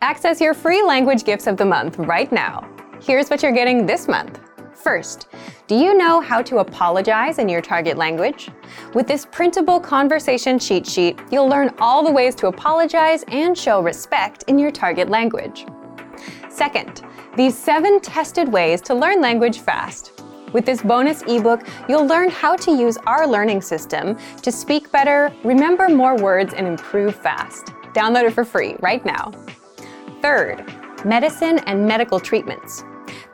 Access your free language gifts of the month right now. Here's what you're getting this month. First, do you know how to apologize in your target language? With this printable conversation cheat sheet, you'll learn all the ways to apologize and show respect in your target language. Second, these seven tested ways to learn language fast. With this bonus ebook, you'll learn how to use our learning system to speak better, remember more words, and improve fast. Download it for free right now. Third, medicine and medical treatments.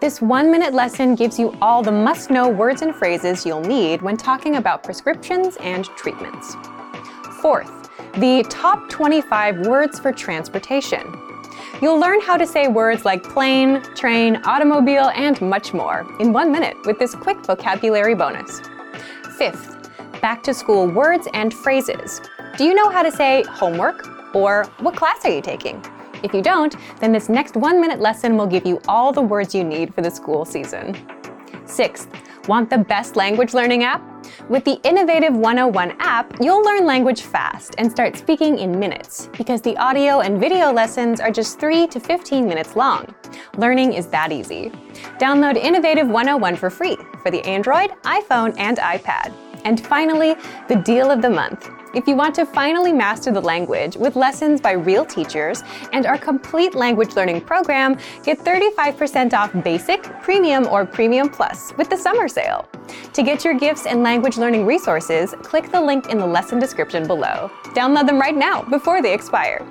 This one minute lesson gives you all the must know words and phrases you'll need when talking about prescriptions and treatments. Fourth, the top 25 words for transportation. You'll learn how to say words like plane, train, automobile, and much more in one minute with this quick vocabulary bonus. Fifth, back to school words and phrases. Do you know how to say homework? Or what class are you taking? If you don't, then this next one minute lesson will give you all the words you need for the school season. Sixth, want the best language learning app? With the Innovative 101 app, you'll learn language fast and start speaking in minutes because the audio and video lessons are just 3 to 15 minutes long. Learning is that easy. Download Innovative 101 for free for the Android, iPhone, and iPad. And finally, the deal of the month. If you want to finally master the language with lessons by real teachers and our complete language learning program, get 35% off Basic, Premium, or Premium Plus with the summer sale. To get your gifts and language learning resources, click the link in the lesson description below. Download them right now before they expire.